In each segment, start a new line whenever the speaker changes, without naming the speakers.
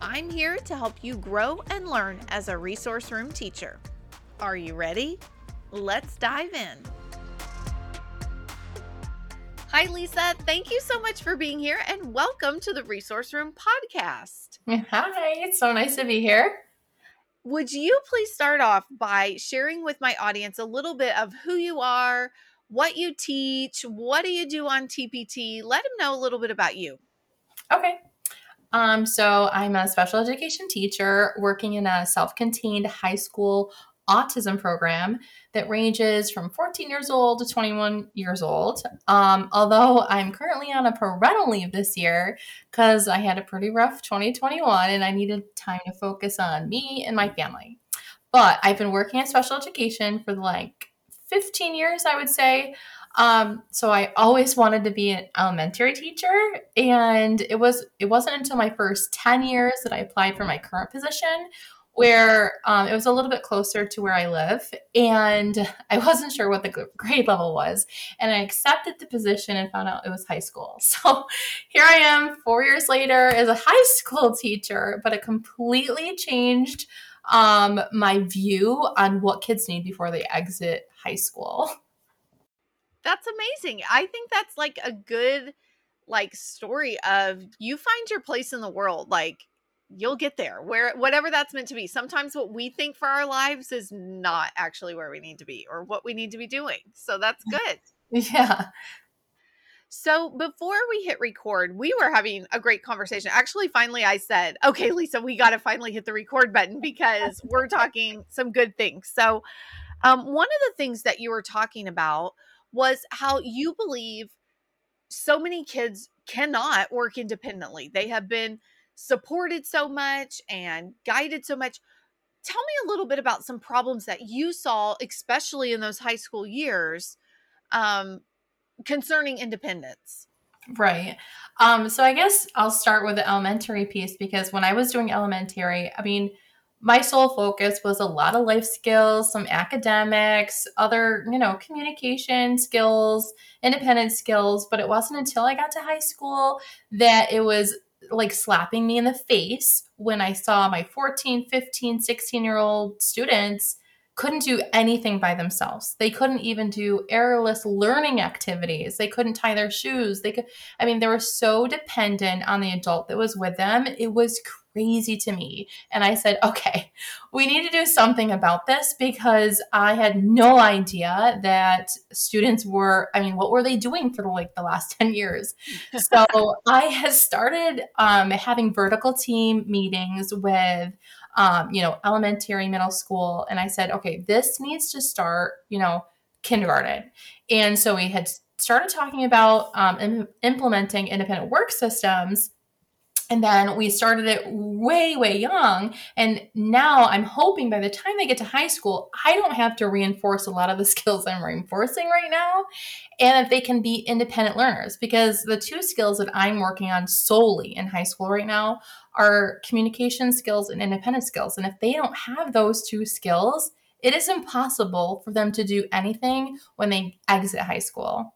I'm here to help you grow and learn as a resource room teacher. Are you ready? Let's dive in. Hi, Lisa. Thank you so much for being here and welcome to the Resource Room podcast.
Hi, it's so nice to be here.
Would you please start off by sharing with my audience a little bit of who you are, what you teach, what do you do on TPT? Let them know a little bit about you.
Okay. Um, so I'm a special education teacher working in a self-contained high school autism program that ranges from 14 years old to 21 years old. Um, although I'm currently on a parental leave this year because I had a pretty rough 2021 and I needed time to focus on me and my family. But I've been working in special education for like 15 years, I would say. Um, so I always wanted to be an elementary teacher, and it was it wasn't until my first 10 years that I applied for my current position, where um, it was a little bit closer to where I live, and I wasn't sure what the grade level was, and I accepted the position and found out it was high school. So here I am, four years later, as a high school teacher, but it completely changed um, my view on what kids need before they exit high school.
That's amazing. I think that's like a good like story of you find your place in the world. Like you'll get there where whatever that's meant to be. Sometimes what we think for our lives is not actually where we need to be or what we need to be doing. So that's mm. good.
Yeah.
So before we hit record, we were having a great conversation. Actually, finally, I said, okay, Lisa, we got to finally hit the record button because we're talking some good things. So, um, one of the things that you were talking about was how you believe so many kids cannot work independently. They have been supported so much and guided so much. Tell me a little bit about some problems that you saw, especially in those high school years, um, concerning independence.
Right. Um, so I guess I'll start with the elementary piece because when I was doing elementary, I mean, my sole focus was a lot of life skills, some academics, other, you know, communication skills, independent skills. But it wasn't until I got to high school that it was like slapping me in the face when I saw my 14, 15, 16 year old students couldn't do anything by themselves. They couldn't even do errorless learning activities. They couldn't tie their shoes. They could, I mean, they were so dependent on the adult that was with them. It was crazy to me. And I said, okay, we need to do something about this because I had no idea that students were, I mean, what were they doing for like the last 10 years? So I had started um, having vertical team meetings with um, you know, elementary, middle school. And I said, okay, this needs to start, you know, kindergarten. And so we had started talking about um, Im- implementing independent work systems. And then we started it way, way young. And now I'm hoping by the time they get to high school, I don't have to reinforce a lot of the skills I'm reinforcing right now. And that they can be independent learners because the two skills that I'm working on solely in high school right now are communication skills and independent skills. And if they don't have those two skills, it is impossible for them to do anything when they exit high school.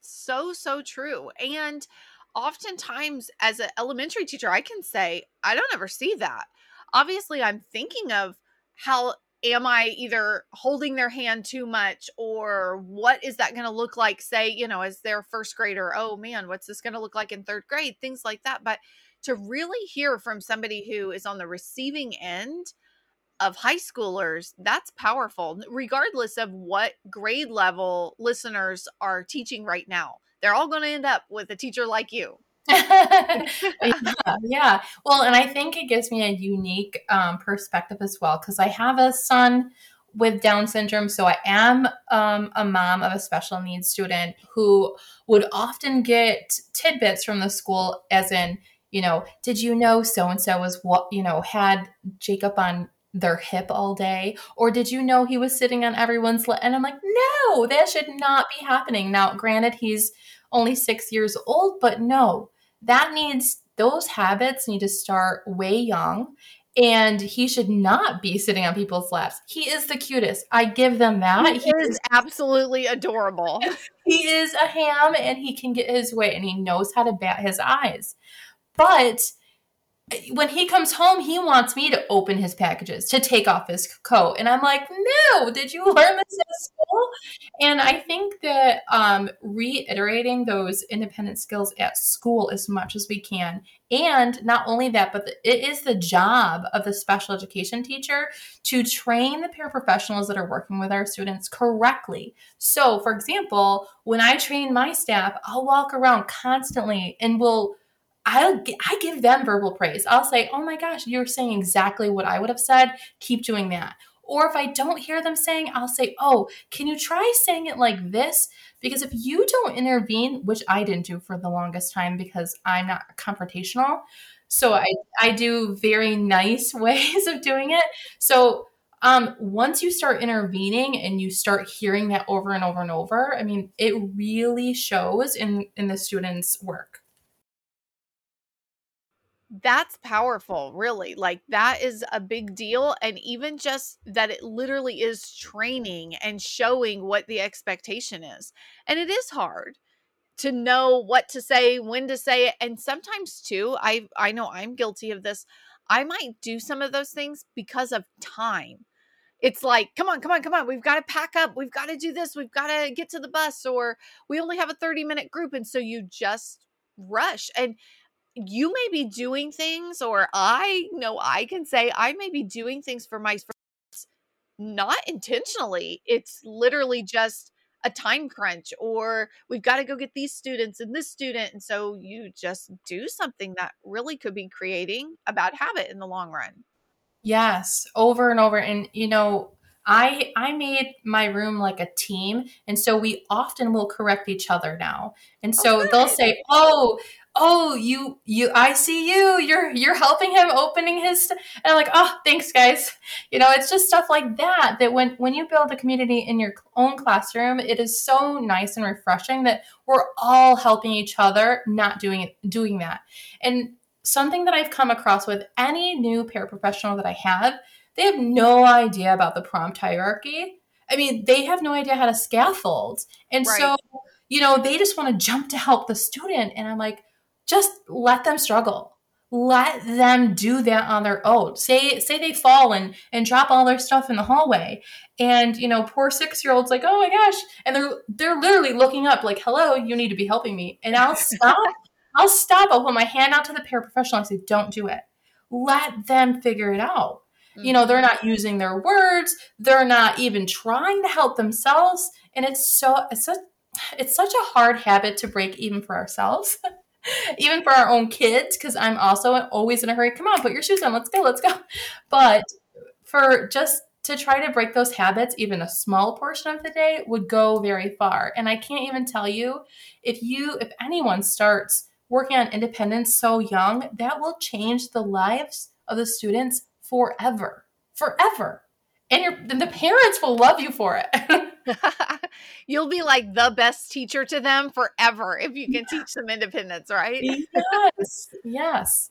So, so true. And oftentimes, as an elementary teacher, I can say, I don't ever see that. Obviously, I'm thinking of how am I either holding their hand too much or what is that going to look like, say, you know, as their first grader? Oh man, what's this going to look like in third grade? Things like that. But to really hear from somebody who is on the receiving end of high schoolers, that's powerful, regardless of what grade level listeners are teaching right now. They're all going to end up with a teacher like you.
yeah, yeah, Well, and I think it gives me a unique um, perspective as well because I have a son with Down syndrome. So I am um, a mom of a special needs student who would often get tidbits from the school, as in, you know, did you know so and so was what, you know, had Jacob on their hip all day? Or did you know he was sitting on everyone's lap? And I'm like, no, that should not be happening. Now, granted, he's only six years old, but no, that needs, those habits need to start way young. And he should not be sitting on people's laps. He is the cutest. I give them that.
He, he is absolutely adorable.
he is a ham and he can get his way and he knows how to bat his eyes. But when he comes home, he wants me to open his packages, to take off his coat. And I'm like, no, did you learn this at school? And I think that um, reiterating those independent skills at school as much as we can. And not only that, but the, it is the job of the special education teacher to train the paraprofessionals that are working with our students correctly. So, for example, when I train my staff, I'll walk around constantly and will I'll I give them verbal praise. I'll say, "Oh my gosh, you're saying exactly what I would have said. Keep doing that." Or if I don't hear them saying, I'll say, "Oh, can you try saying it like this?" Because if you don't intervene, which I didn't do for the longest time because I'm not confrontational, so I I do very nice ways of doing it. So um, once you start intervening and you start hearing that over and over and over, I mean, it really shows in in the students' work
that's powerful, really. Like, that is a big deal. And even just that it literally is training and showing what the expectation is. And it is hard to know what to say, when to say it. And sometimes, too, I, I know I'm guilty of this. I might do some of those things because of time. It's like, come on, come on, come on. We've got to pack up. We've got to do this. We've got to get to the bus, or we only have a 30 minute group. And so you just rush. And you may be doing things, or I know I can say I may be doing things for my friends not intentionally. It's literally just a time crunch, or we've got to go get these students and this student. And so you just do something that really could be creating a bad habit in the long run.
Yes, over and over. And, you know, I I made my room like a team, and so we often will correct each other now. And oh, so oh, they'll say, "Oh, oh you you i see you you're you're helping him opening his st-. and i'm like oh thanks guys you know it's just stuff like that that when when you build a community in your own classroom it is so nice and refreshing that we're all helping each other not doing it doing that and something that i've come across with any new paraprofessional that i have they have no idea about the prompt hierarchy i mean they have no idea how to scaffold and right. so you know they just want to jump to help the student and i'm like just let them struggle. Let them do that on their own. Say say they fall and and drop all their stuff in the hallway and you know poor six year olds like oh my gosh and they're they're literally looking up like hello you need to be helping me. And i'll stop i'll stop. I'll put my hand out to the paraprofessional and say don't do it. Let them figure it out. Mm-hmm. you know they're not using their words. They're not even trying to help themselves. And it's so it's such it's such a hard habit to break even for ourselves even for our own kids, because I'm also always in a hurry. Come on, put your shoes on. Let's go. Let's go. But for just to try to break those habits, even a small portion of the day would go very far. And I can't even tell you if you, if anyone starts working on independence so young, that will change the lives of the students forever, forever. And your, the parents will love you for it.
You'll be like the best teacher to them forever if you can teach them independence, right?
yes. Yes.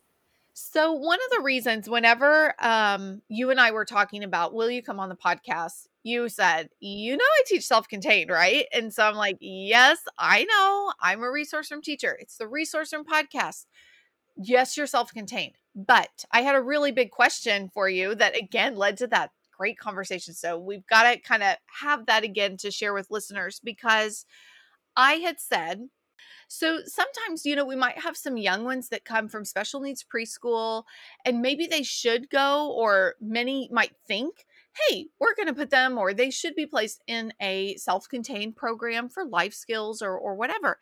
So one of the reasons whenever um, you and I were talking about will you come on the podcast, you said, "You know I teach self-contained, right?" And so I'm like, "Yes, I know. I'm a resource room teacher. It's the resource room podcast." Yes, you're self-contained. But I had a really big question for you that again led to that great conversation. So we've got to kind of have that again to share with listeners because I had said, so sometimes, you know, we might have some young ones that come from special needs preschool and maybe they should go, or many might think, hey, we're going to put them, or they should be placed in a self contained program for life skills or, or whatever.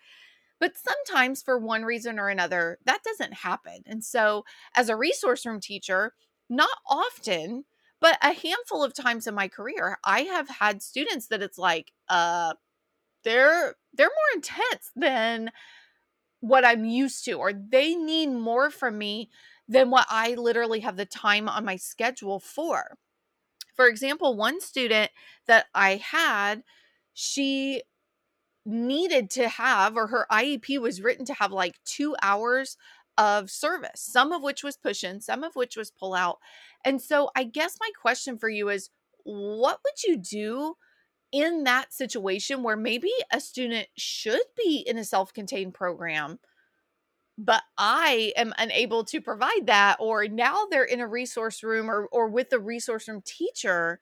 But sometimes, for one reason or another, that doesn't happen. And so, as a resource room teacher, not often but a handful of times in my career, I have had students that it's like, uh, they're they're more intense than what I'm used to, or they need more from me than what I literally have the time on my schedule for. For example, one student that I had, she needed to have, or her IEP was written to have like two hours of service, some of which was push in, some of which was pull out. And so I guess my question for you is what would you do in that situation where maybe a student should be in a self contained program? but I am unable to provide that, or now they're in a resource room or, or with the resource room teacher,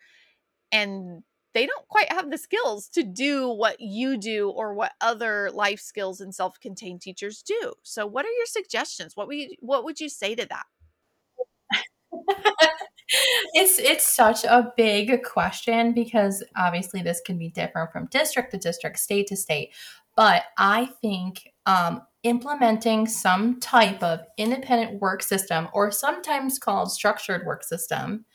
and they don't quite have the skills to do what you do or what other life skills and self-contained teachers do. So what are your suggestions? What would you, what would you say to that?
it's it's such a big question because obviously this can be different from district to district, state to state. But I think um, implementing some type of independent work system, or sometimes called structured work system,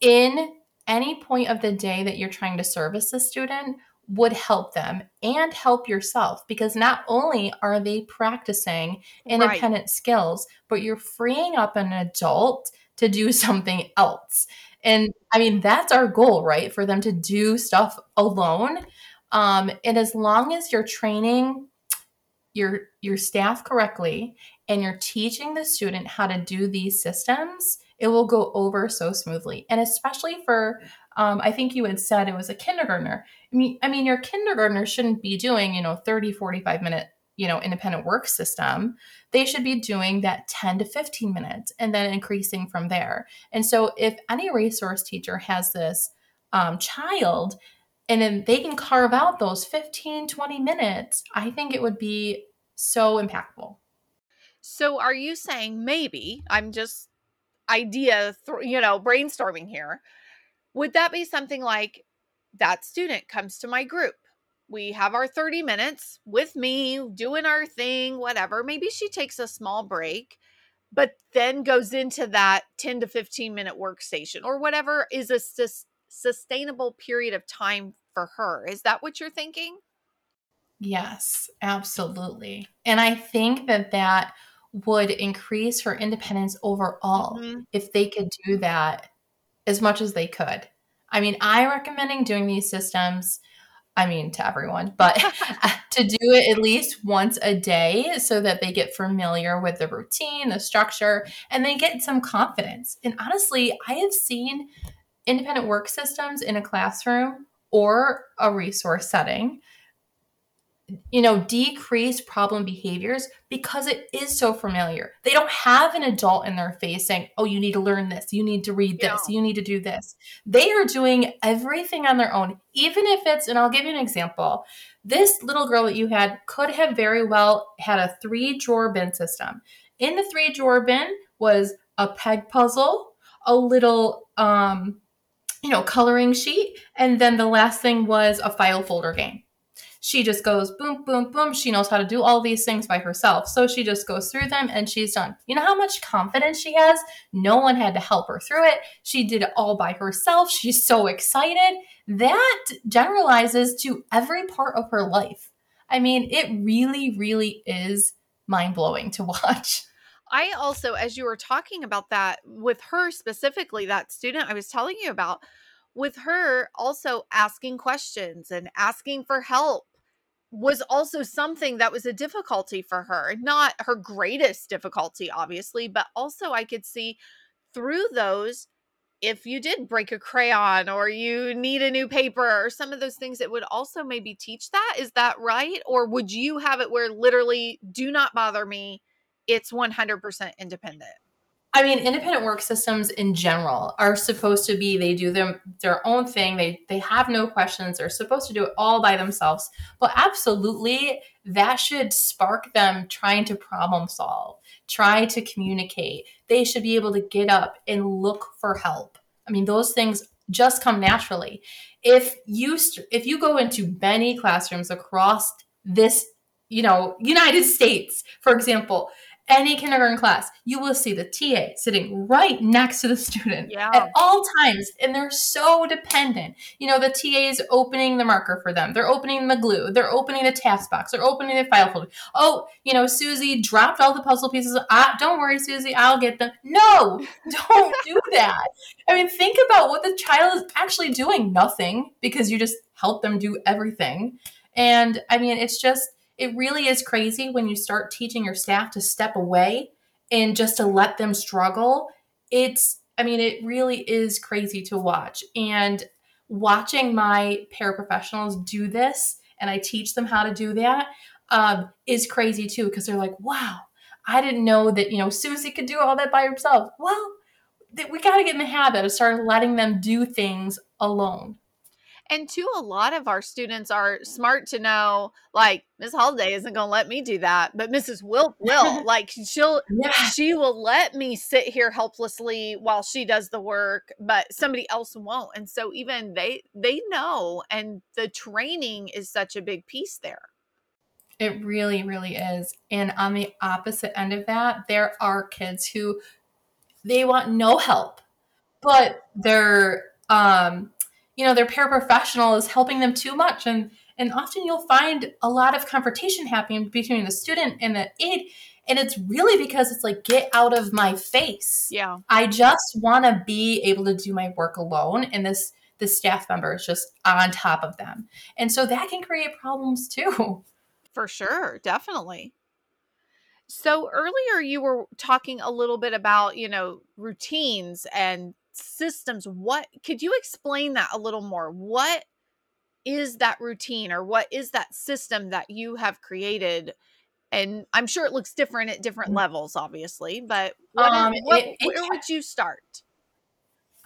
in any point of the day that you're trying to service a student would help them and help yourself because not only are they practicing independent right. skills, but you're freeing up an adult to do something else. And I mean, that's our goal, right? For them to do stuff alone. Um, and as long as you're training your your staff correctly and you're teaching the student how to do these systems, it will go over so smoothly. And especially for um, I think you had said it was a kindergartner. I mean, I mean, your kindergartner shouldn't be doing, you know, 30, 45 minute, you know, independent work system. They should be doing that 10 to 15 minutes and then increasing from there. And so if any resource teacher has this um, child and then they can carve out those 15 20 minutes i think it would be so impactful
so are you saying maybe i'm just idea you know brainstorming here would that be something like that student comes to my group we have our 30 minutes with me doing our thing whatever maybe she takes a small break but then goes into that 10 to 15 minute workstation or whatever is a sustainable period of time for her. Is that what you're thinking?
Yes, absolutely. And I think that that would increase her independence overall mm-hmm. if they could do that as much as they could. I mean, I recommending doing these systems I mean, to everyone, but to do it at least once a day so that they get familiar with the routine, the structure, and they get some confidence. And honestly, I have seen independent work systems in a classroom or a resource setting you know decrease problem behaviors because it is so familiar they don't have an adult in their face saying oh you need to learn this you need to read this yeah. you need to do this they are doing everything on their own even if it's and i'll give you an example this little girl that you had could have very well had a three drawer bin system in the three drawer bin was a peg puzzle a little um you know, coloring sheet. And then the last thing was a file folder game. She just goes boom, boom, boom. She knows how to do all these things by herself. So she just goes through them and she's done. You know how much confidence she has? No one had to help her through it. She did it all by herself. She's so excited. That generalizes to every part of her life. I mean, it really, really is mind blowing to watch.
I also, as you were talking about that with her specifically, that student I was telling you about, with her also asking questions and asking for help was also something that was a difficulty for her. Not her greatest difficulty, obviously, but also I could see through those if you did break a crayon or you need a new paper or some of those things it would also maybe teach that is that right or would you have it where literally do not bother me it's 100% independent.
I mean, independent work systems in general are supposed to be they do them their own thing. They they have no questions. They're supposed to do it all by themselves. But absolutely that should spark them trying to problem solve, try to communicate. They should be able to get up and look for help. I mean, those things just come naturally. If you if you go into many classrooms across this, you know, United States, for example, any kindergarten class, you will see the TA sitting right next to the student
Yeah.
at all times, and they're so dependent. You know, the TA is opening the marker for them, they're opening the glue, they're opening the task box, they're opening the file folder. Oh, you know, Susie dropped all the puzzle pieces. Ah, don't worry, Susie, I'll get them. No, don't do that. I mean, think about what the child is actually doing nothing because you just help them do everything. And I mean, it's just, it really is crazy when you start teaching your staff to step away and just to let them struggle. It's, I mean, it really is crazy to watch. And watching my paraprofessionals do this and I teach them how to do that um, is crazy too because they're like, wow, I didn't know that, you know, Susie could do all that by herself. Well, we got to get in the habit of starting letting them do things alone.
And too, a lot of our students are smart to know, like Miss Hollady isn't going to let me do that, but Mrs. Wilk will. like she'll,
Yeah.
she will let me sit here helplessly while she does the work, but somebody else won't. And so even they they know, and the training is such a big piece there.
It really, really is. And on the opposite end of that, there are kids who they want no help, but their um, you know, their paraprofessional is helping them too much. And and often you'll find a lot of confrontation happening between the student and the aide. And it's really because it's like, get out of my face.
Yeah.
I just want to be able to do my work alone. And this this staff member is just on top of them. And so that can create problems too.
For sure, definitely. So earlier you were talking a little bit about, you know, routines and systems. What could you explain that a little more? What is that routine or what is that system that you have created? And I'm sure it looks different at different levels, obviously, but what is-
Um,
what-
it- it
where would you start?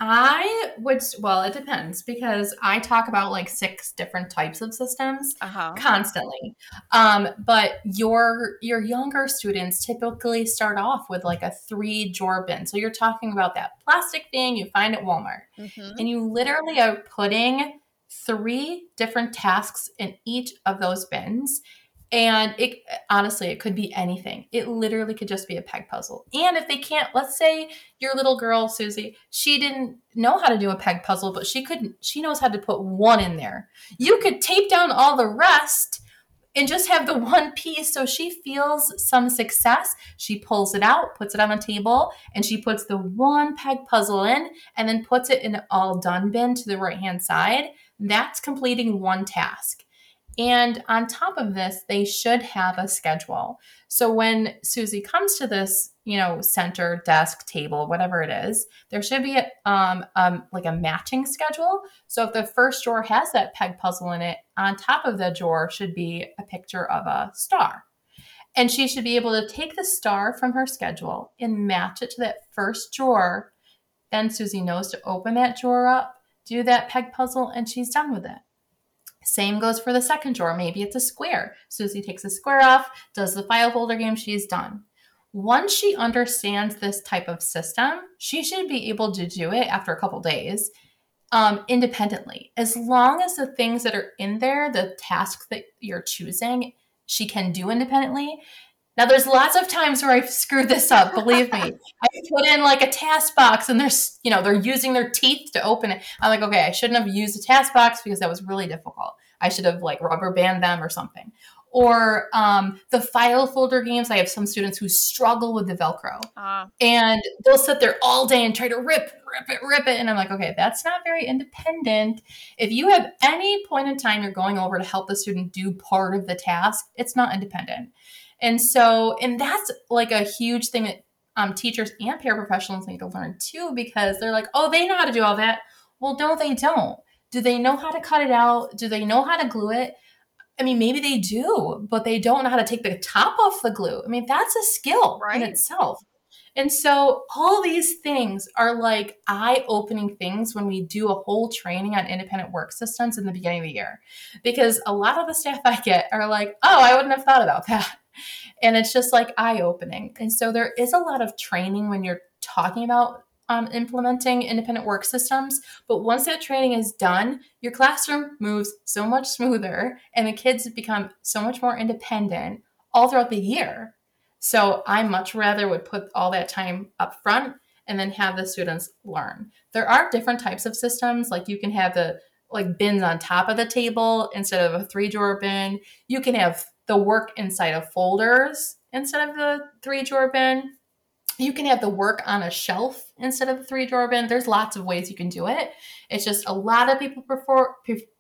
I would, well, it depends because I talk about like six different types of systems
Uh-huh.
constantly. Um, but your your younger students typically start off with like a three drawer bin. So you're talking about that plastic thing you find at Walmart,
Mhm.
and you literally are putting three different tasks in each of those bins. And it honestly, it could be anything. It literally could just be a peg puzzle. And if they can't, let's say your little girl, Susie, she didn't know how to do a peg puzzle, but she couldn't, she knows how to put one in there. You could tape down all the rest and just have the one piece so she feels some success. She pulls it out, puts it on the table, and she puts the one peg puzzle in and then puts it in an all done bin to the right hand side. That's completing one task. And on top of this, they should have a schedule. So when Susie comes to this, you know, center, desk, table, whatever it is, there should be a, um, um, like a matching schedule. So if the first drawer has that peg puzzle in it, on top of the drawer should be a picture of a star. And she should be able to take the star from her schedule and match it to that first drawer. Then Susie knows to open that drawer up, do that peg puzzle, and she's done with it. Same goes for the second drawer. Maybe it's a square. Susie takes a square off, does the file folder game, she's done. Once she understands this type of system, she should be able to do it after a couple days um, independently. As long as the things that are in there, the tasks that you're choosing, she can do independently. Now, there's lots of times where I've screwed this up. Believe me, I put in like a task box, and there's you know they're using their teeth to open it. I'm like, okay, I shouldn't have used a task box because that was really difficult. I should have like rubber band them or something. Or um, the file folder games. I have some students who struggle with the Velcro,
Uh,
and they'll sit there all day and try to rip, rip it, rip it. And I'm like, okay, that's not very independent. If you have any point in time you're going over to help the student do part of the task, it's not independent. And so, and that's like a huge thing that um, teachers and paraprofessionals need to learn too, because they're like, oh, they know how to do all that. Well, no, they don't. Do they know how to cut it out? Do they know how to glue it? I mean, maybe they do, but they don't know how to take the top off the glue. I mean, that's a skill in
Right.
itself. And so, all these things are like eye opening things when we do a whole training on independent work systems in the beginning of the year. Because a lot of the staff I get are like, oh, I wouldn't have thought about that. And it's just like eye opening. And so, there is a lot of training when you're talking about um, implementing independent work systems. But once that training is done, your classroom moves so much smoother and the kids become so much more independent all throughout the year. So I much rather would put all that time up front and then have the students learn. There are different types of systems, like you can have the like bins on top of the table instead of a three drawer bin. You can have the work inside of folders instead of the three drawer bin. You can have the work on a shelf instead of the three drawer bin. There's lots of ways you can do it. It's just a lot of people prefer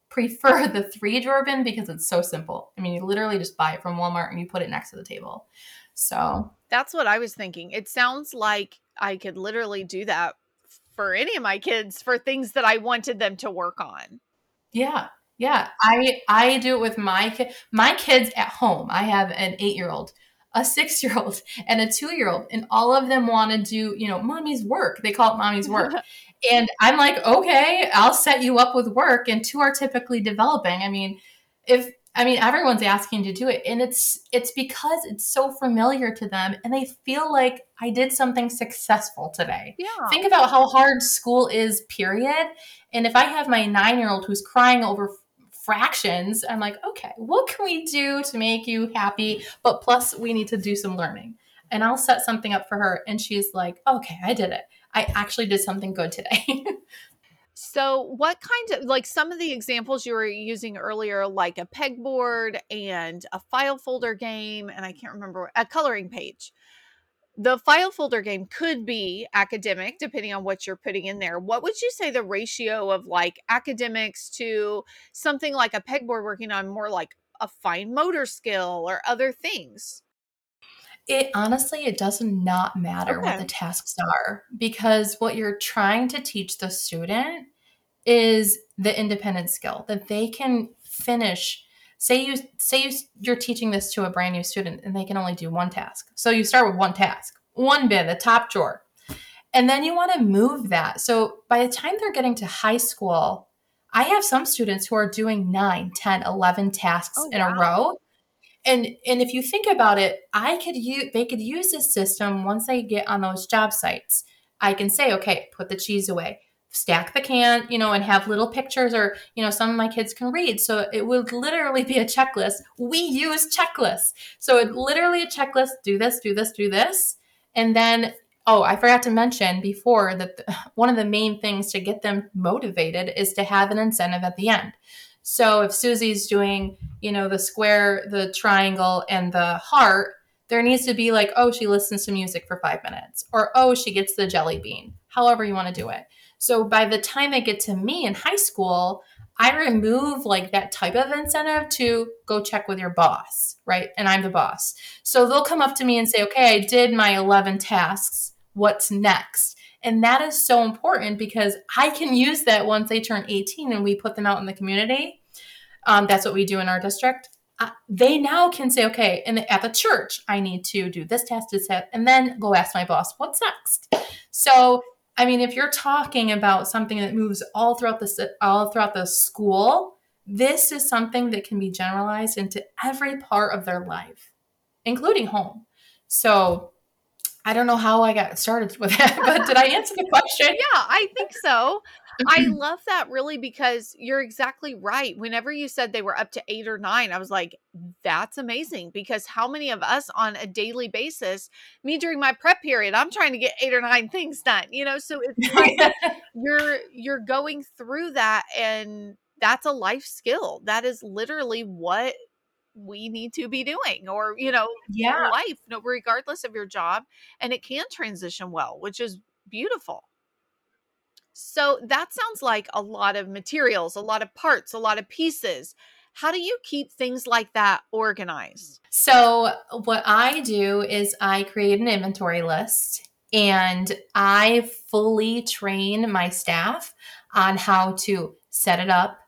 prefer the three drawer bin because it's so simple. I mean, you literally just buy it from Walmart and you put it next to the table. So
that's what I was thinking. It sounds like I could literally do that for any of my kids for things that I wanted them to work on.
Yeah. Yeah. I I do it with my kid my kids at home. I have an 8-year-old, a 6-year-old, and a 2-year-old, and all of them want to do, you know, mommy's work. They call it mommy's work. and I'm like, "Okay, I'll set you up with work." And two are typically developing. I mean, if I mean, everyone's asking to do it, and it's it's because it's so familiar to them, and they feel like I did something successful today.
Yeah.
Think about how hard school is, period. And if I have my nine year old who's crying over fractions, I'm like, okay, what can we do to make you happy? But plus, we need to do some learning, and I'll set something up for her, and she's like, okay, I did it. I actually did something good today.
So, what kind of like some of the examples you were using earlier, like a pegboard and a file folder game, and I can't remember a coloring page. The file folder game could be academic, depending on what you're putting in there. What would you say the ratio of like academics to something like a pegboard working on more like a fine motor skill or other things?
It honestly, it does not matter okay. what the tasks are because what you're trying to teach the student is the independent skill that they can finish. Say you say you, you're teaching this to a brand new student and they can only do one task. So you start with one task, one bin, a top drawer. And then you want to move that. So by the time they're getting to high school, I have some students who are doing 9, 10, 11 tasks oh, in wow. a row and and if you think about it i could use they could use this system once they get on those job sites i can say okay put the cheese away stack the can you know and have little pictures or you know some of my kids can read. So it would literally be a checklist. We use checklists. So it literally a checklist do this do this do this. And then oh i forgot to mention before that the, one of the main things to get them motivated is to have an incentive at the end. So if Susie's doing, you know, the square, the triangle, and the heart, there needs to be like, oh, she listens to music for five minutes, or oh, she gets the jelly bean, however you want to do it. So by the time they get to me in high school, I remove like that type of incentive to go check with your boss, right? And I'm the boss. So they'll come up to me and say, okay, I did my 11 tasks. What's next? And that is so important because I can use that once they turn 18 and we put them out in the community. Um, that's what we do in our district. Uh, they now can say, okay, and at the church, I need to do this task, this test, and then go ask my boss, what's next? So, I mean, if you're talking about something that moves all throughout the all throughout the school, this is something that can be generalized into every part of their life, including home. So, I don't know how I got started with that, but did I answer the question?
Yeah, I think so. I love that really because you're exactly right. Whenever you said they were up to eight or nine, I was like, that's amazing because how many of us on a daily basis, me during my prep period, I'm trying to get eight or nine things done, you know? So it's like you're you're going through that and that's a life skill. That is literally what we need to be doing or you know
yeah
life no regardless of your job and it can transition well which is beautiful so that sounds like a lot of materials a lot of parts a lot of pieces how do you keep things like that organized
so what i do is i create an inventory list and i fully train my staff on how to set it up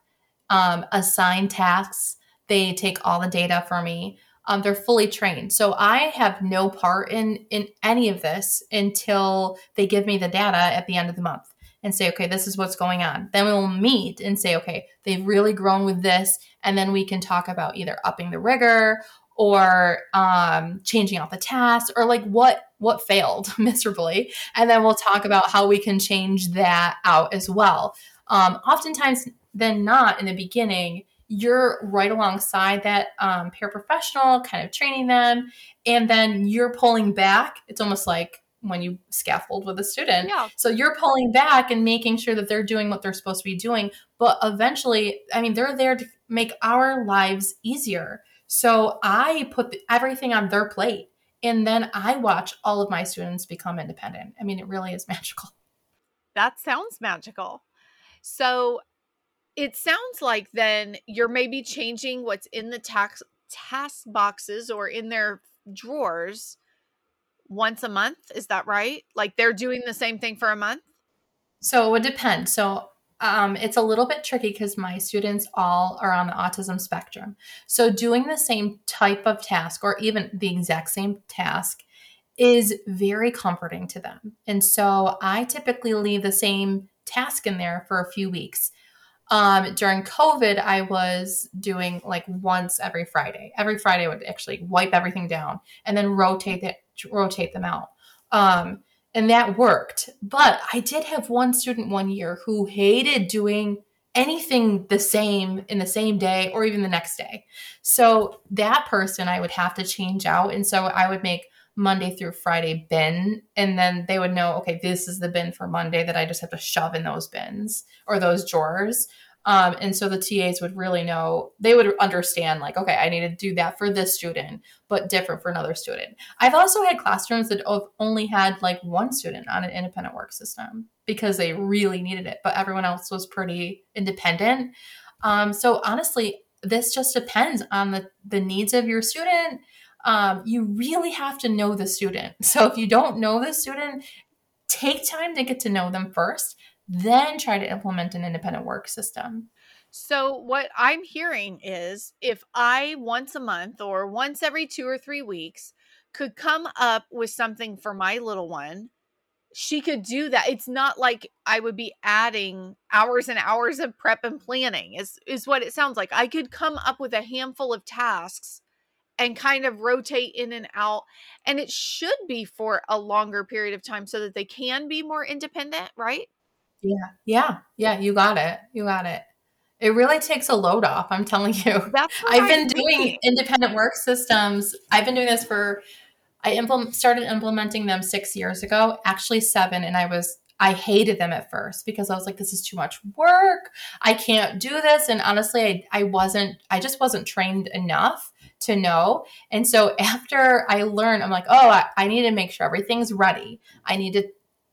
um, assign tasks they take all the data for me. Um, they're fully trained. So I have no part in in any of this until they give me the data at the end of the month and say, okay, this is what's going on. Then we'll meet and say, okay, they've really grown with this, and then we can talk about either upping the rigor or um, changing out the tasks or like what what failed miserably, and then we'll talk about how we can change that out as well. Um, oftentimes, than not, in the beginning you're right alongside that um, paraprofessional, kind of training them, and then you're pulling back. It's almost like when you scaffold with a student.
Yeah.
So you're pulling back and making sure that they're doing what they're supposed to be doing. But eventually, I mean, they're there to make our lives easier. So I put the, everything on their plate. And then I watch all of my students become independent. I mean, it really is magical.
That sounds magical. So it sounds like then you're maybe changing what's in the tax task boxes or in their drawers once a month. Is that right? Like they're doing the same thing for a month?
So it would depend. So um, it's a little bit tricky because my students all are on the autism spectrum. So doing the same type of task or even the exact same task is very comforting to them. And so I typically leave the same task in there for a few weeks. Um, during COVID, I was doing like once every Friday. Every Friday I would actually wipe everything down and then rotate it, rotate them out. Um, and that worked. But I did have one student one year who hated doing anything the same in the same day or even the next day. So that person I would have to change out. And so I would make Monday through Friday bin. And then they would know, okay, this is the bin for Monday that I just have to shove in those bins or those drawers. Um, and so the TAs would really know, they would understand, like, okay, I need to do that for this student, but different for another student. I've also had classrooms that only had like one student on an independent work system because they really needed it, but everyone else was pretty independent. Um, so honestly, this just depends on the, the needs of your student. Um, you really have to know the student. So if you don't know the student, take time to get to know them first then try to implement an independent work system.
So, what I'm hearing is if I once a month or once every two or three weeks could come up with something for my little one, she could do that. It's not like I would be adding hours and hours of prep and planning, is, is what it sounds like. I could come up with a handful of tasks and kind of rotate in and out. And it should be for a longer period of time so that they can be more independent, right?
Yeah. Yeah. Yeah. You got it. You got it. It really takes a load off. I'm telling you.
That's
I've been doing independent work systems. I've been doing this for, I implement, started implementing them six years ago, actually seven. And I was, I hated them at first because I was like, this is too much work. I can't do this. And honestly, I, I wasn't, I just wasn't trained enough to know. And so after I learned, I'm like, oh, I, I need to make sure everything's ready. I need to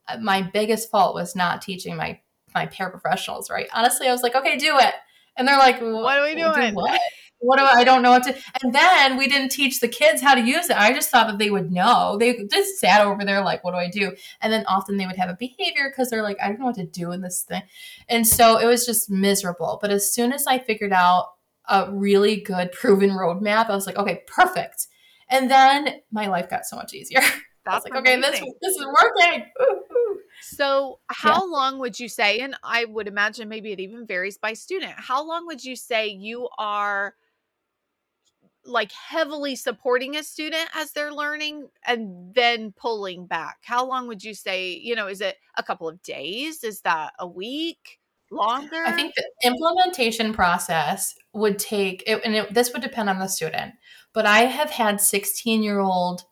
Uh, my biggest fault was not teaching my my paraprofessionals right? Honestly i was like okay do it. And they're like
what are we doing
do what? What do I, I don't know what to and then we didn't teach the kids how to use it. I just thought that they would know. They just sat over there like what do i do? And then often they would have a behavior because they're like i don't know what to do in this thing. And so it was just miserable. But as soon as i figured out a really good proven roadmap i was like okay perfect. And then my life got so much easier that's like, amazing. okay, this this is working.
So, how yeah. long would you say? And I would imagine maybe it even varies by student. How long would you say you are like heavily supporting a student as they're learning and then pulling back? How long would you say, you know, is it a couple of days? Is that a week? Longer?
I think the implementation process would take, it, and it, this would depend on the student, but I have had 16 year old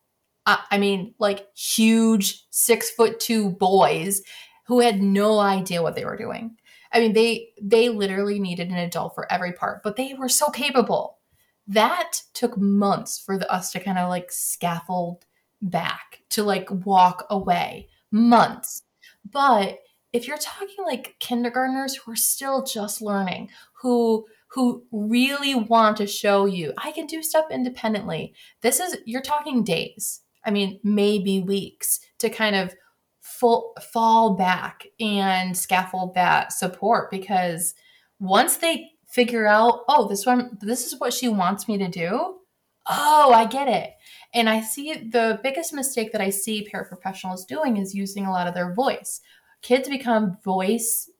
I mean, like huge six foot two boys who had no idea what they were doing. I mean, they they literally needed an adult for every part, but they were so capable. That took months for the, us to kind of like scaffold back to like walk away. Months. But if you're talking like kindergartners who are still just learning, who who really want to show you I can do stuff independently. This is you're talking days. I mean, maybe weeks to kind of full, fall back and scaffold that support because once they figure out, oh, this one, this is what she wants me to do. Oh, I get it. And I see the biggest mistake that I see paraprofessionals doing is using a lot of their voice. Kids become voice,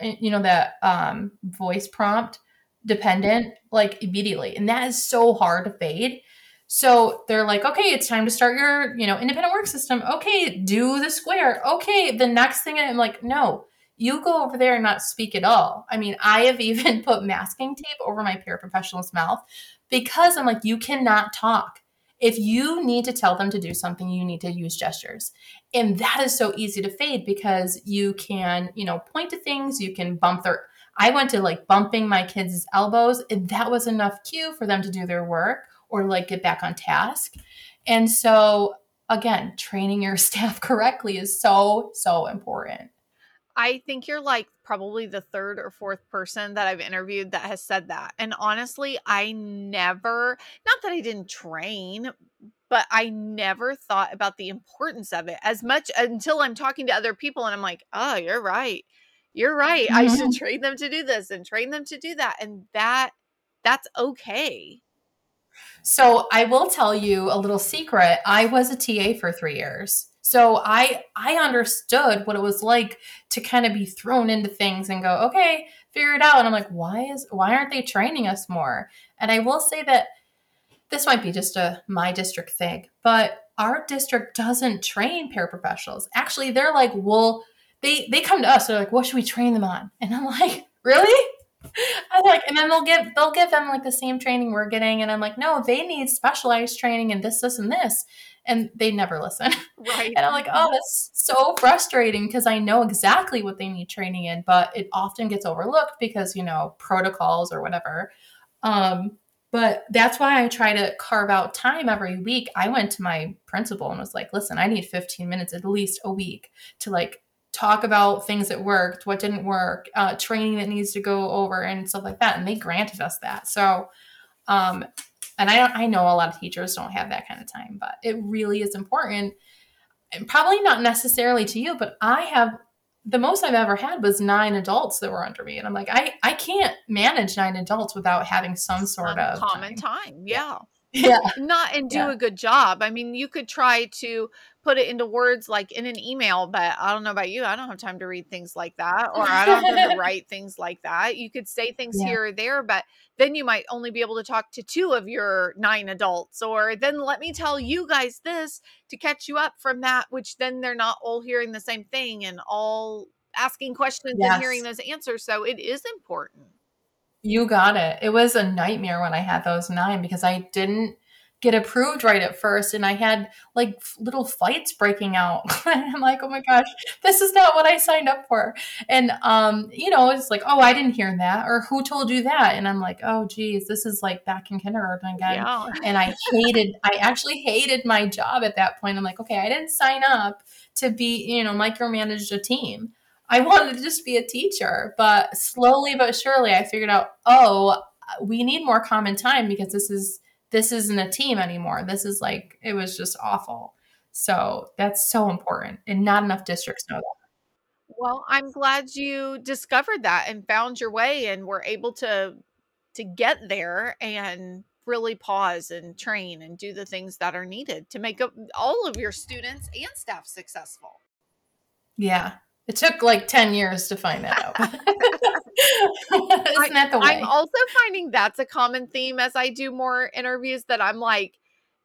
you know, that um, voice prompt dependent like immediately. And that is so hard to fade so they're like, okay, it's time to start your, you know, independent work system. Okay, do the square. Okay, the next thing I'm like, no, you go over there and not speak at all. I mean, I have even put masking tape over my paraprofessional's mouth because I'm like, you cannot talk. If you need to tell them to do something, you need to use gestures. And that is so easy to fade because you can, you know, point to things, you can bump their I went to like bumping my kids' elbows, and that was enough cue for them to do their work or like get back on task. And so, again, training your staff correctly is so, so important.
I think you're like probably the third or fourth person that I've interviewed that has said that. And honestly, I never, not that I didn't train, but I never thought about the importance of it as much until I'm talking to other people and I'm like, oh, you're right. You're right. Mm-hmm. I should mm-hmm. train them to do this and train them to do that. And that, that's okay.
So I will tell you a little secret. I was a TA for three years. So I I understood what it was like to kind of be thrown into things and go, okay, figure it out. And I'm like, why is why aren't they training us more? And I will say that this might be just a my district thing, but our district doesn't train paraprofessionals. Actually, they're like, well, they they come to us. They're like, what should we train them on? And I'm like, really? I like, and then they'll give they'll give them like the same training we're getting, and I'm like, no, they need specialized training and this, this, and this, and they never listen. Right. and I'm like, oh, that's so frustrating because I know exactly what they need training in, but it often gets overlooked because you know protocols or whatever. Um, but that's why I try to carve out time every week. I went to my principal and was like, listen, I need 15 minutes at least a week to like talk about things that worked, what didn't work, uh, training that needs to go over, and stuff like that. And they granted us that. So, um, and I I know a lot of teachers don't have that kind of time, but it really is important. And probably not necessarily to you, but I have the most I've ever had was nine adults that were under me, and I'm like, I I can't manage nine adults without having some sort some of
common time. time. Yeah
yeah
not and do yeah. a good job i mean you could try to put it into words like in an email but i don't know about you i don't have time to read things like that or i don't have time to write things like that you could say things yeah. here or there but then you might only be able to talk to two of your nine adults or then let me tell you guys this to catch you up from that which then they're not all hearing the same thing and all asking questions yes. and hearing those answers so it is important
you got it. It was a nightmare when I had those nine because I didn't get approved right at first and I had like little fights breaking out. And I'm like, "Oh my gosh, this is not what I signed up for." And um, you know, it's like, "Oh, I didn't hear that," or "Who told you that?" And I'm like, "Oh, geez, this is like back in kindergarten again." Yeah. And I hated, I actually hated my job at that point. I'm like, "Okay, I didn't sign up to be, you know, micromanage a team." I wanted to just be a teacher, but slowly but surely I figured out, oh, we need more common time because this is this isn't a team anymore. This is like it was just awful. So that's so important, and not enough districts know that.
Well, I'm glad you discovered that and found your way and were able to to get there and really pause and train and do the things that are needed to make all of your students and staff successful.
Yeah, it took like 10 years to find that out. Isn't that the way?
I'm also finding that's a common theme as I do more interviews that I'm like,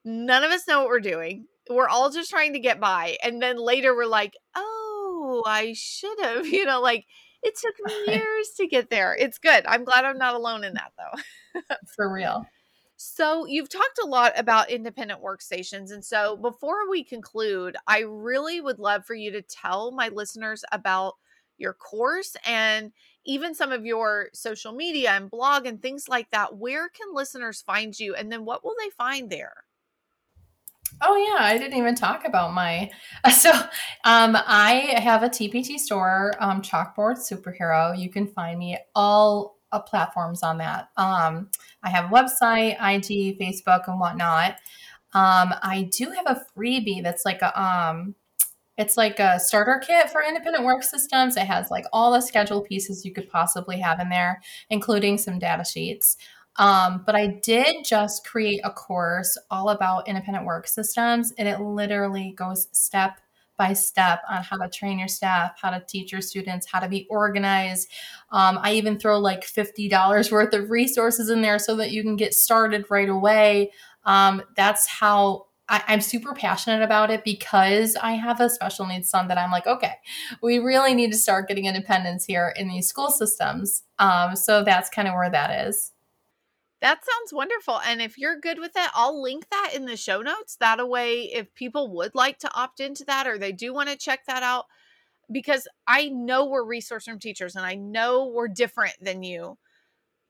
none of us know what we're doing. We're all just trying to get by. And then later we're like, oh, I should have, you know, like it took me years to get there. It's good. I'm glad I'm not alone in that though.
For real.
So, you've talked a lot about independent workstations. And so, before we conclude, I really would love for you to tell my listeners about your course and even some of your social media and blog and things like that. Where can listeners find you? And then, what will they find there?
Oh yeah, I didn't even talk about my. So, um, I have a TPT store, um, Chalkboard Superhero. You can find me all uh, platforms on that. Um, I have a website, IG, Facebook, and whatnot. Um, I do have a freebie that's like a um, it's like a starter kit for independent work systems. It has like all the schedule pieces you could possibly have in there, including some data sheets. Um, but I did just create a course all about independent work systems, and it literally goes step by step on how to train your staff, how to teach your students, how to be organized. Um, I even throw like $50 worth of resources in there so that you can get started right away. Um, that's how I, I'm super passionate about it because I have a special needs son that I'm like, okay, we really need to start getting independence here in these school systems. Um, so that's kind of where that is.
That sounds wonderful. And if you're good with it, I'll link that in the show notes. That way, if people would like to opt into that or they do want to check that out, because I know we're resource room teachers and I know we're different than you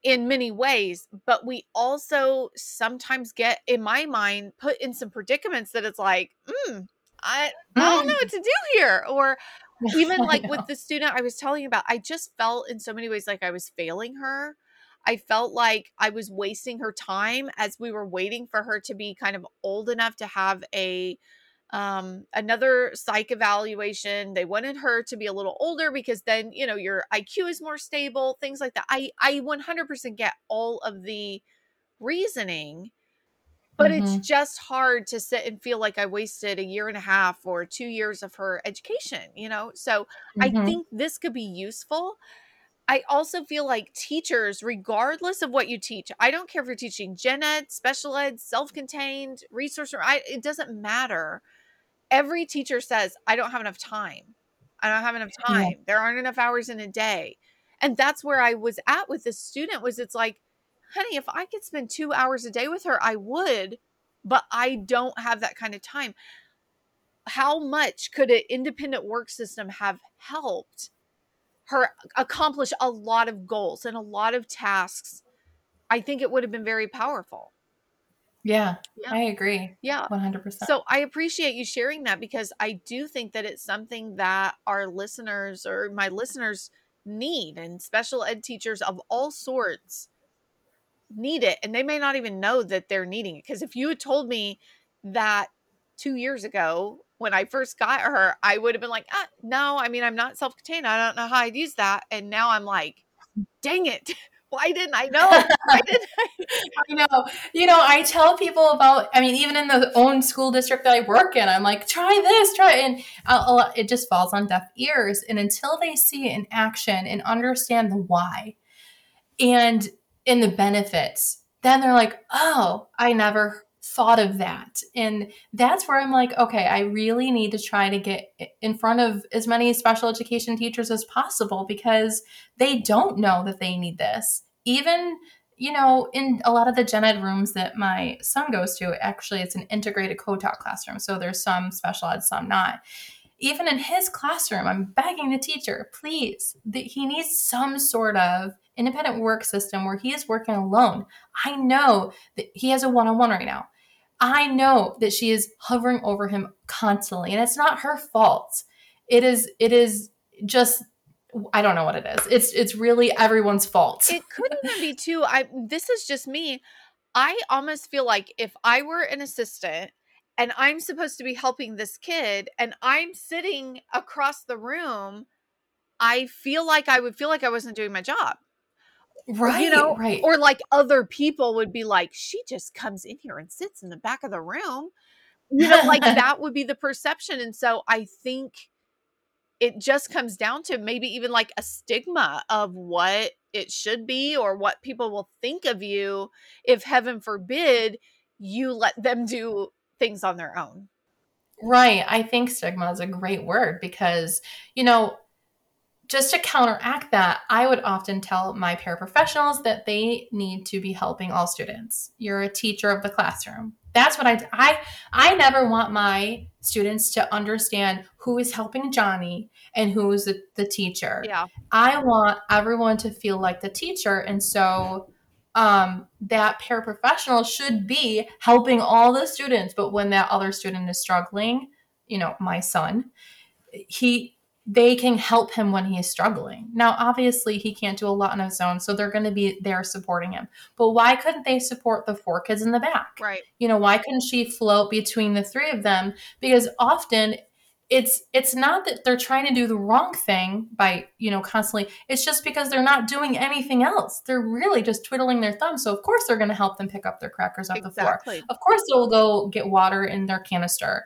in many ways, but we also sometimes get, in my mind, put in some predicaments that it's like, mm, I, I don't know mm. what to do here. Or even like with the student I was telling you about, I just felt in so many ways like I was failing her. I felt like I was wasting her time as we were waiting for her to be kind of old enough to have a um another psych evaluation they wanted her to be a little older because then you know your iq is more stable things like that i i 100% get all of the reasoning but mm-hmm. it's just hard to sit and feel like i wasted a year and a half or two years of her education you know so mm-hmm. i think this could be useful I also feel like teachers, regardless of what you teach, I don't care if you're teaching gen ed, special ed, self contained, resource, I, it doesn't matter every teacher says, I don't have enough time. I don't have enough time. Yeah. There aren't enough hours in a day. And that's where I was at with this student was it's like, honey, if I could spend 2 hours a day with her, I would, but I don't have that kind of time. How much could an independent work system have helped her accomplish a lot of goals and a lot of tasks? I think it would have been very powerful.
Yeah, yeah, I agree.
Yeah,
100%.
So I appreciate you sharing that because I do think that it's something that our listeners or my listeners need, and special ed teachers of all sorts need it. And they may not even know that they're needing it. Because if you had told me that two years ago when I first got her, I would have been like, ah, no, I mean, I'm not self contained. I don't know how I'd use that. And now I'm like, dang it. why didn't I know? Why didn't I?
I know. You know, I tell people about. I mean, even in the own school district that I work in, I'm like, try this, try, it. and I'll, it just falls on deaf ears. And until they see it in action and understand the why, and in the benefits, then they're like, oh, I never thought of that. And that's where I'm like, okay, I really need to try to get in front of as many special education teachers as possible because they don't know that they need this. Even, you know, in a lot of the gen ed rooms that my son goes to, actually, it's an integrated co taught classroom. So there's some special ed, some not. Even in his classroom, I'm begging the teacher, please, that he needs some sort of independent work system where he is working alone. I know that he has a one on one right now. I know that she is hovering over him constantly, and it's not her fault. It is, it is just I don't know what it is. It's it's really everyone's fault.
It could even be too. I this is just me. I almost feel like if I were an assistant and I'm supposed to be helping this kid and I'm sitting across the room, I feel like I would feel like I wasn't doing my job.
Right. You know, right.
Or like other people would be like, she just comes in here and sits in the back of the room. You know, like that would be the perception. And so I think it just comes down to maybe even like a stigma of what it should be or what people will think of you if heaven forbid you let them do things on their own.
Right. I think stigma is a great word because, you know, just to counteract that, I would often tell my paraprofessionals that they need to be helping all students. You're a teacher of the classroom. That's what I I I never want my students to understand who is helping Johnny and who is the, the teacher.
Yeah.
I want everyone to feel like the teacher and so um, that paraprofessional should be helping all the students but when that other student is struggling, you know, my son, he they can help him when he is struggling. Now, obviously, he can't do a lot on his own, so they're going to be there supporting him. But why couldn't they support the four kids in the back?
Right.
You know, why couldn't she float between the three of them? Because often it's it's not that they're trying to do the wrong thing by you know constantly it's just because they're not doing anything else they're really just twiddling their thumbs so of course they're going to help them pick up their crackers off exactly. the floor of course they'll go get water in their canister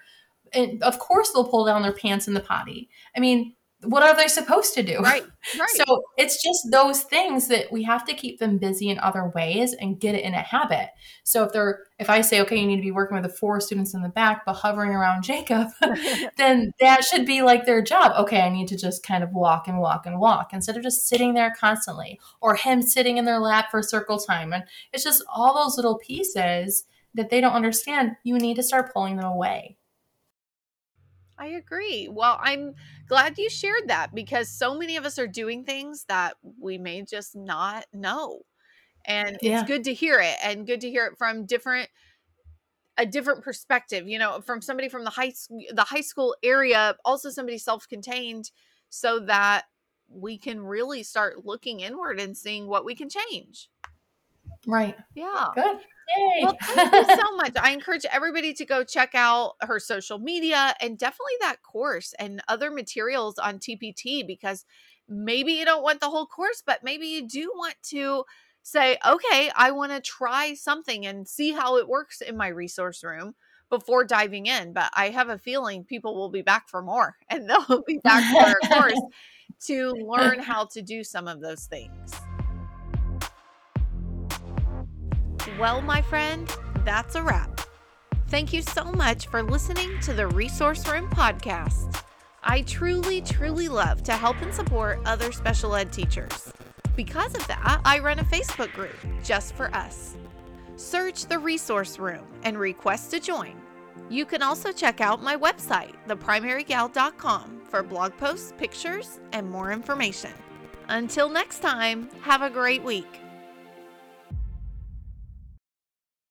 and of course they'll pull down their pants in the potty. I mean, what are they supposed to do?
Right. Right.
So it's just those things that we have to keep them busy in other ways and get it in a habit. So if they're if I say, okay, you need to be working with the four students in the back, but hovering around Jacob, then that should be like their job. Okay, I need to just kind of walk and walk and walk instead of just sitting there constantly, or him sitting in their lap for circle time. And it's just all those little pieces that they don't understand. You need to start pulling them away.
I agree. Well, I'm glad you shared that because so many of us are doing things that we may just not know. And
Yeah.
it's good to hear it and good to hear it from different a different perspective, you know, from somebody from the high the high school area, also somebody self-contained so that we can really start looking inward and seeing what we can change.
Right.
Yeah.
Good. Yay.
Well, thank you so much. I encourage everybody to go check out her social media and definitely that course and other materials on TPT because maybe you don't want the whole course, but maybe you do want to say, okay, I want to try something and see how it works in my resource room before diving in. But I have a feeling people will be back for more and they'll be back for a course to learn how to do some of those things. Well, my friend, that's a wrap. Thank you so much for listening to the Resource Room podcast. I truly, truly love to help and support other special ed teachers. Because of that, I run a Facebook group just for us. Search the Resource Room and request to join. You can also check out my website, theprimarygal.com, for blog posts, pictures, and more information. Until next time, have a great week.